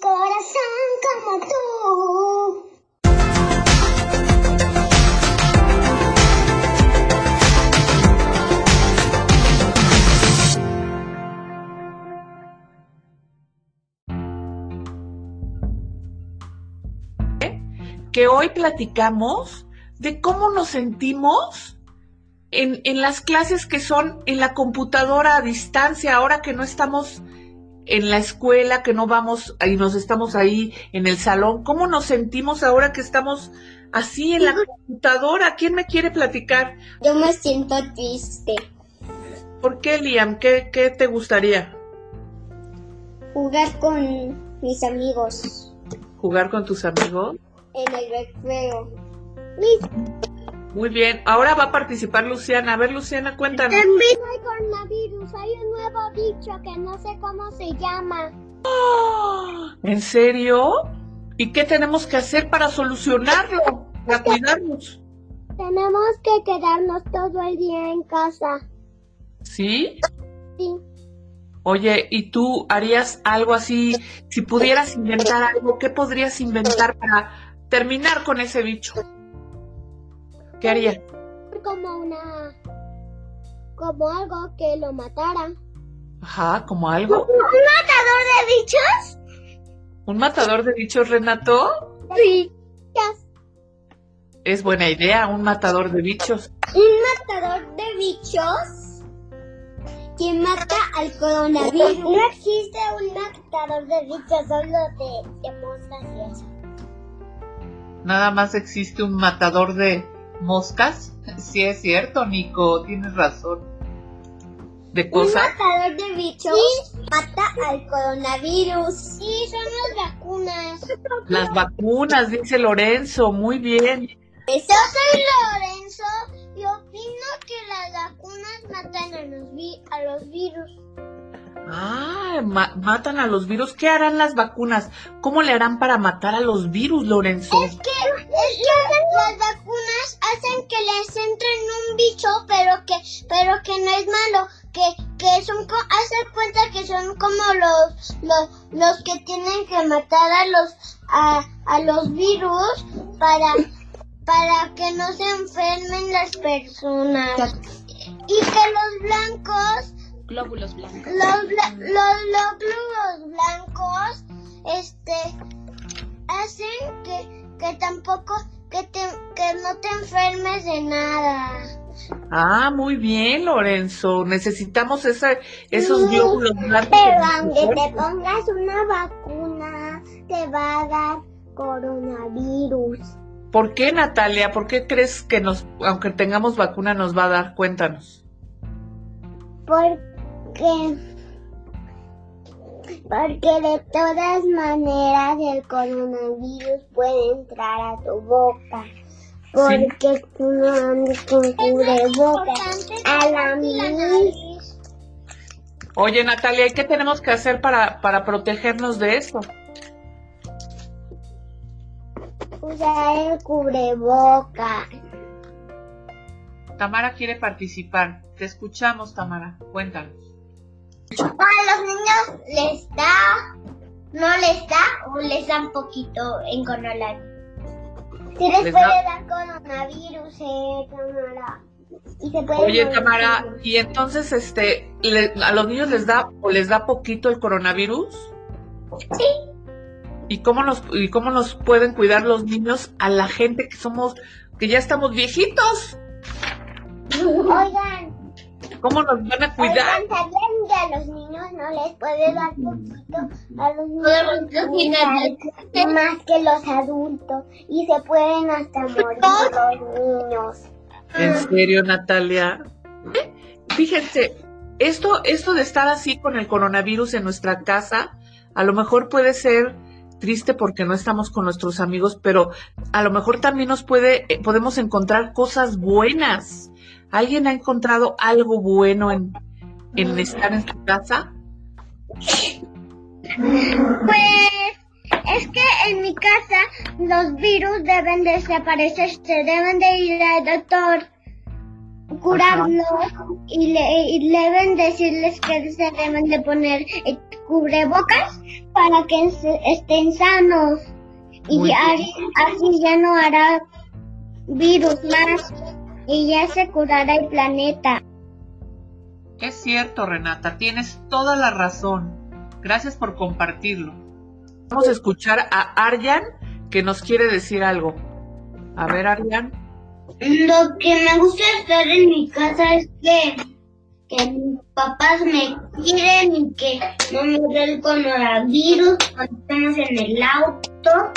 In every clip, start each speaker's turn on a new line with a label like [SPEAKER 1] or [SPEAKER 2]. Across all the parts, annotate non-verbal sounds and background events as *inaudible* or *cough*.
[SPEAKER 1] corazón como tú.
[SPEAKER 2] que hoy platicamos de cómo nos sentimos en, en, las clases que son en la computadora a distancia, ahora que no estamos en la escuela, que no vamos y nos estamos ahí en el salón. ¿Cómo nos sentimos ahora que estamos así en la computadora? ¿Quién me quiere platicar?
[SPEAKER 1] Yo me siento triste.
[SPEAKER 2] ¿Por qué, Liam? ¿Qué, qué te gustaría?
[SPEAKER 1] Jugar con mis amigos.
[SPEAKER 2] ¿Jugar con tus amigos?
[SPEAKER 1] En el recreo.
[SPEAKER 2] Muy bien, ahora va a participar Luciana. A ver, Luciana, cuéntanos.
[SPEAKER 1] Hay coronavirus, hay un nuevo bicho que no sé cómo se llama.
[SPEAKER 2] ¿En serio? ¿Y qué tenemos que hacer para solucionarlo? Para cuidarnos.
[SPEAKER 1] Tenemos que quedarnos todo el día en casa.
[SPEAKER 2] ¿Sí?
[SPEAKER 1] Sí.
[SPEAKER 2] Oye, ¿y tú harías algo así? Si pudieras inventar algo, ¿qué podrías inventar para terminar con ese bicho? ¿Qué haría?
[SPEAKER 1] Como una. Como algo que lo matara.
[SPEAKER 2] Ajá, como algo.
[SPEAKER 1] ¿Un matador de bichos?
[SPEAKER 2] ¿Un matador de bichos, Renato?
[SPEAKER 1] Sí.
[SPEAKER 2] Es buena idea, un matador de bichos.
[SPEAKER 1] ¿Un matador de bichos? Que mata al coronavirus. No existe un matador de bichos, solo de, de moscas y eso.
[SPEAKER 2] Nada más existe un matador de moscas. *laughs* Sí es cierto, Nico, tienes razón. ¿De cosas?
[SPEAKER 1] Un matador de bichos sí. mata al coronavirus. Sí, son las vacunas.
[SPEAKER 2] Las vacunas, dice Lorenzo, muy bien.
[SPEAKER 1] Yo soy Lorenzo y opino que las vacunas matan a los, vi a los virus.
[SPEAKER 2] Ah, ma matan a los virus. ¿Qué harán las vacunas? ¿Cómo le harán para matar a los virus, Lorenzo?
[SPEAKER 1] Es que, es que las vacunas hacen que les entren un bicho, pero que, pero que no es malo. Que, que son, hace cuenta que son como los, los, los que tienen que matar a los, a, a los virus para, para que no se enfermen las personas. Y que los blancos
[SPEAKER 3] glóbulos blancos.
[SPEAKER 1] Los, bla los, los, glóbulos blancos este, hacen que, que tampoco, que, te, que no te enfermes de nada.
[SPEAKER 2] Ah, muy bien, Lorenzo. Necesitamos esa, esos glóbulos blancos.
[SPEAKER 1] Pero aunque te pongas una vacuna, te va a dar coronavirus.
[SPEAKER 2] ¿Por qué, Natalia? ¿Por qué crees que nos, aunque tengamos vacuna, nos va a dar? Cuéntanos.
[SPEAKER 1] Porque, porque de todas maneras el coronavirus puede entrar a tu boca. Porque sí. tú no andas con cubrebocas a la nariz.
[SPEAKER 2] Oye, Natalia, ¿y qué tenemos que hacer para, para protegernos de eso?
[SPEAKER 1] Usar el cubreboca.
[SPEAKER 2] Tamara quiere participar. Te escuchamos, Tamara. Cuéntanos.
[SPEAKER 1] A los niños les da, no les da o les da un poquito en coronavirus. Sí les, les puede da... dar coronavirus, eh, Tamara. Y se puede
[SPEAKER 2] Oye, Tamara, ¿y entonces este, le, a los niños les da o les da poquito el coronavirus?
[SPEAKER 1] Sí.
[SPEAKER 2] ¿Y cómo nos y cómo nos pueden cuidar los niños a la gente que somos que ya estamos viejitos?
[SPEAKER 1] Oigan,
[SPEAKER 2] ¿Cómo nos van a cuidar?
[SPEAKER 1] Oigan, ¿sabían que a los niños no les puede dar poquito? A los niños más que los adultos. Y se pueden hasta morir los niños.
[SPEAKER 2] ¿En serio, Natalia? Fíjense, esto, esto de estar así con el coronavirus en nuestra casa, a lo mejor puede ser triste porque no estamos con nuestros amigos, pero a lo mejor también nos puede, podemos encontrar cosas buenas. ¿Alguien ha encontrado algo bueno en, en estar en su casa?
[SPEAKER 1] Pues es que en mi casa los virus deben desaparecer, se deben de ir al doctor, curarlos y, le, y deben decirles que se deben de poner cubrebocas para que estén sanos y así ya no hará virus más y ya se curará el planeta.
[SPEAKER 2] Es cierto, Renata, tienes toda la razón. Gracias por compartirlo. Vamos a escuchar a Aryan que nos quiere decir algo. A ver, Aryan.
[SPEAKER 1] Lo que me gusta estar en mi casa es que, que mis papás me quieren y que no me da el coronavirus cuando estamos en el auto.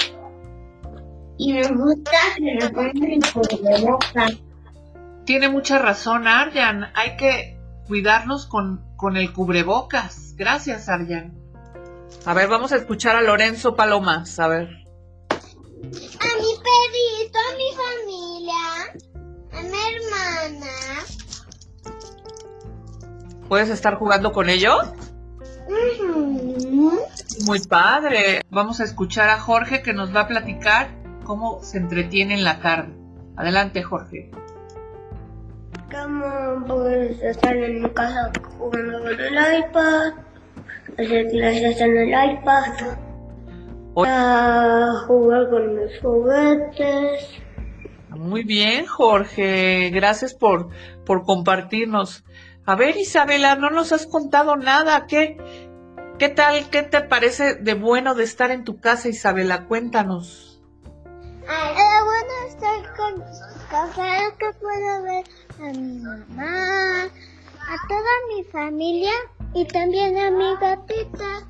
[SPEAKER 1] Y me gusta que me pongan el cubrebocas.
[SPEAKER 2] Tiene mucha razón, Aryan. Hay que cuidarnos con, con el cubrebocas. Gracias, Arjan. A ver, vamos a escuchar a Lorenzo Palomas. A ver.
[SPEAKER 1] A mi perrito, a mi familia, a mi hermana.
[SPEAKER 2] ¿Puedes estar jugando con ellos? Muy padre. Vamos a escuchar a Jorge que nos va a platicar cómo se entretiene en la tarde. Adelante, Jorge
[SPEAKER 1] como pues estar en mi casa jugando con el iPad, hacer clases en el iPad, a jugar con mis juguetes.
[SPEAKER 2] Muy bien, Jorge. Gracias por, por compartirnos. A ver, Isabela, no nos has contado nada. ¿Qué, ¿Qué tal? ¿Qué te parece de bueno de estar en tu casa, Isabela? Cuéntanos.
[SPEAKER 1] Ay, es bueno estar con café que puedo ver a mi mamá, a toda mi familia y también a mi gatita.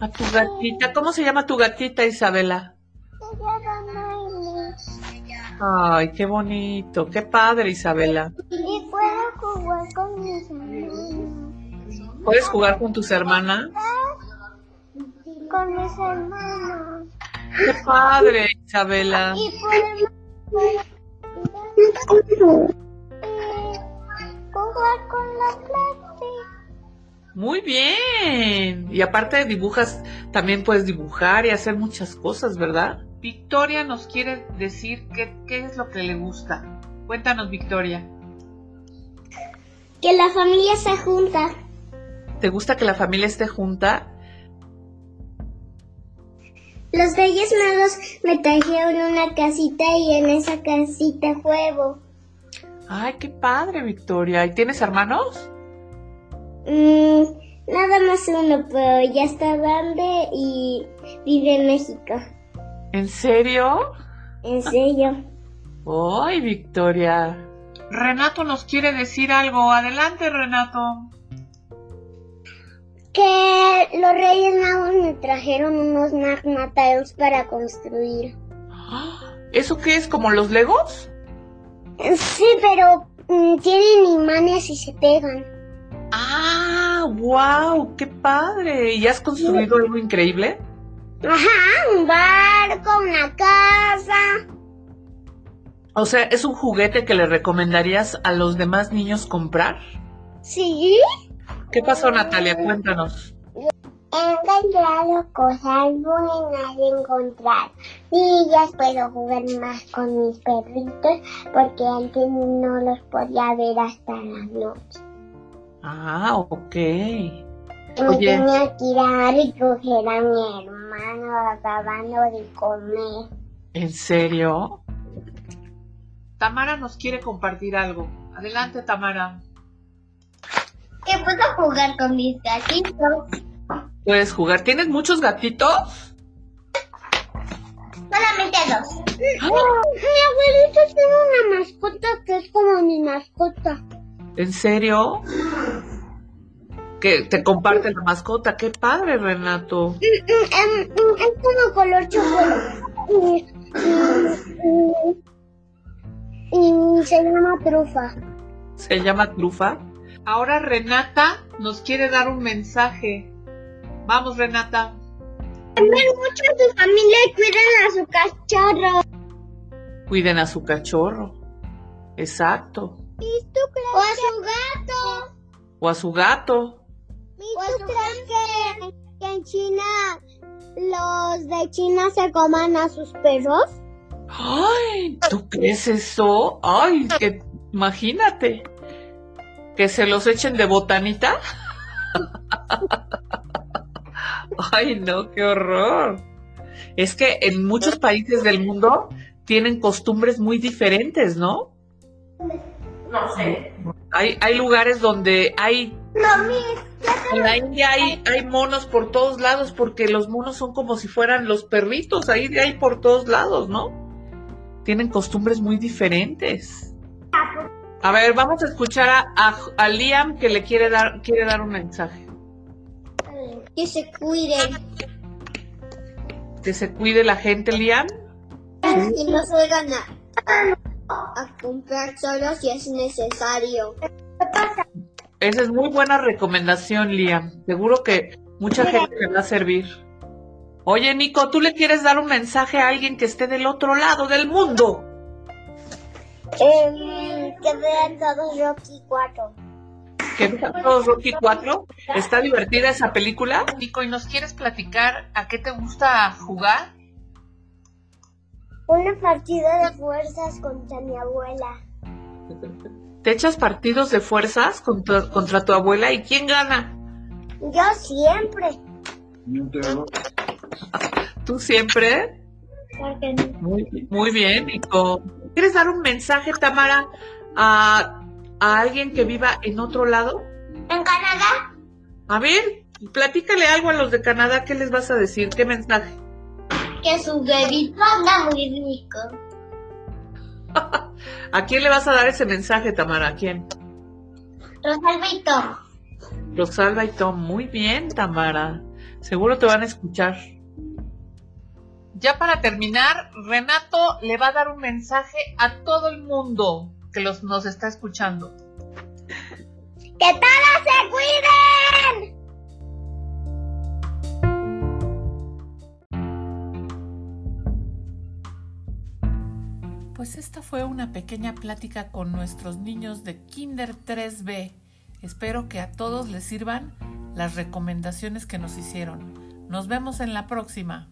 [SPEAKER 2] A tu gatita, ¿cómo se llama tu gatita, Isabela? Ay, qué bonito, qué padre, Isabela.
[SPEAKER 1] Y puedo jugar con mis hermanos.
[SPEAKER 2] ¿Puedes jugar con tus hermanas?
[SPEAKER 1] Con mis hermanos.
[SPEAKER 2] Qué padre, Isabela.
[SPEAKER 1] Y puedo jugar con la
[SPEAKER 2] Muy bien. Y aparte dibujas, también puedes dibujar y hacer muchas cosas, ¿verdad? Victoria nos quiere decir qué, qué es lo que le gusta. Cuéntanos, Victoria.
[SPEAKER 1] Que la familia se junta.
[SPEAKER 2] ¿Te gusta que la familia esté junta?
[SPEAKER 1] Los Reyes Magos me trajeron una casita y en esa casita juego.
[SPEAKER 2] Ay, qué padre, Victoria. ¿Y tienes hermanos?
[SPEAKER 1] Mm, nada más uno, pero ya está grande y vive en México.
[SPEAKER 2] ¿En serio?
[SPEAKER 1] ¿En serio?
[SPEAKER 2] Ay, Victoria. Renato nos quiere decir algo. Adelante, Renato.
[SPEAKER 1] Que los Reyes Magos me trajeron unos magma para construir. *gasps*
[SPEAKER 2] ¿Eso qué es? ¿Como los Legos?
[SPEAKER 1] Sí, pero mm, tienen imanes y se pegan.
[SPEAKER 2] ¡Ah! ¡Wow! ¡Qué padre! ¿Y has construido algo increíble?
[SPEAKER 1] Ajá, un barco, una casa.
[SPEAKER 2] O sea, ¿es un juguete que le recomendarías a los demás niños comprar?
[SPEAKER 1] Sí.
[SPEAKER 2] ¿Qué pasó, Natalia? Cuéntanos.
[SPEAKER 1] He encontrado cosas buenas de encontrar. Y ya puedo jugar más con mis perritos porque antes no los podía ver hasta la noche.
[SPEAKER 2] Ah, ok.
[SPEAKER 1] Y tenía que ir a recoger a mi hermano acabando de comer.
[SPEAKER 2] ¿En serio? Tamara nos quiere compartir algo. Adelante, Tamara.
[SPEAKER 1] Que puedo jugar con mis gatitos
[SPEAKER 2] puedes jugar. ¿Tienes muchos gatitos?
[SPEAKER 1] Solamente dos. Mi abuelito tiene una mascota que es como mi mascota.
[SPEAKER 2] ¿En serio? Que te comparte la mascota. Qué padre, Renato. Mm,
[SPEAKER 1] mm, em, mm, es como color chocolate. Y se llama trufa.
[SPEAKER 2] ¿Se llama trufa? Ahora Renata nos quiere dar un mensaje. Vamos, Renata.
[SPEAKER 1] También mucho a su familia y cuiden a su cachorro.
[SPEAKER 2] Cuiden a su cachorro. Exacto.
[SPEAKER 1] o a su gato.
[SPEAKER 2] O a su gato.
[SPEAKER 1] ¿Y tú crees que, en China los de China se coman a sus perros?
[SPEAKER 2] Ay, ¿tú crees eso? Ay, que imagínate. Que se los echen de botanita. *laughs* Ay, no, qué horror. Es que en muchos países del mundo tienen costumbres muy diferentes, ¿no?
[SPEAKER 3] No sé.
[SPEAKER 2] Hay, hay lugares donde hay... En la India hay, hay monos por todos lados porque los monos son como si fueran los perritos, ahí hay por todos lados, ¿no? Tienen costumbres muy diferentes. A ver, vamos a escuchar a, a- a Liam que le quiere dar, quiere dar un mensaje.
[SPEAKER 1] Que se cuiden.
[SPEAKER 2] Que se cuide la gente, Liam.
[SPEAKER 1] Que no salgan a, a comprar solo si es necesario.
[SPEAKER 2] Esa es muy buena recomendación, Liam. Seguro que mucha gente le va a servir. Oye, Nico, ¿tú le quieres dar un mensaje a alguien que esté del otro lado del mundo?
[SPEAKER 1] Que vean todos Rocky 4.
[SPEAKER 2] ¿Que vean todos Rocky 4? ¿Está divertida esa película? Nico, ¿y nos quieres platicar a qué te gusta jugar?
[SPEAKER 1] Una partida de fuerzas contra mi abuela. *laughs*
[SPEAKER 2] ¿Te echas partidos de fuerzas contra, contra tu abuela y quién gana?
[SPEAKER 1] Yo siempre.
[SPEAKER 2] ¿Tú siempre?
[SPEAKER 1] Porque no.
[SPEAKER 2] Muy, muy bien, Nico. ¿Quieres dar un mensaje, Tamara, a, a alguien que viva en otro lado?
[SPEAKER 1] En Canadá,
[SPEAKER 2] A ver, platícale algo a los de Canadá. ¿Qué les vas a decir? ¿Qué mensaje?
[SPEAKER 1] que su bebito anda muy rico.
[SPEAKER 2] ¿A quién le vas a dar ese mensaje, Tamara? ¿A quién?
[SPEAKER 1] Rosalvito.
[SPEAKER 2] Rosalba y Tom. Muy bien, Tamara. Seguro te van a escuchar. Ya para terminar, Renato le va a dar un mensaje a todo el mundo que los, nos está escuchando.
[SPEAKER 1] ¡Que todos se cuiden!
[SPEAKER 2] Pues esta fue una pequeña plática con nuestros niños de Kinder 3B. Espero que a todos les sirvan las recomendaciones que nos hicieron. Nos vemos en la próxima.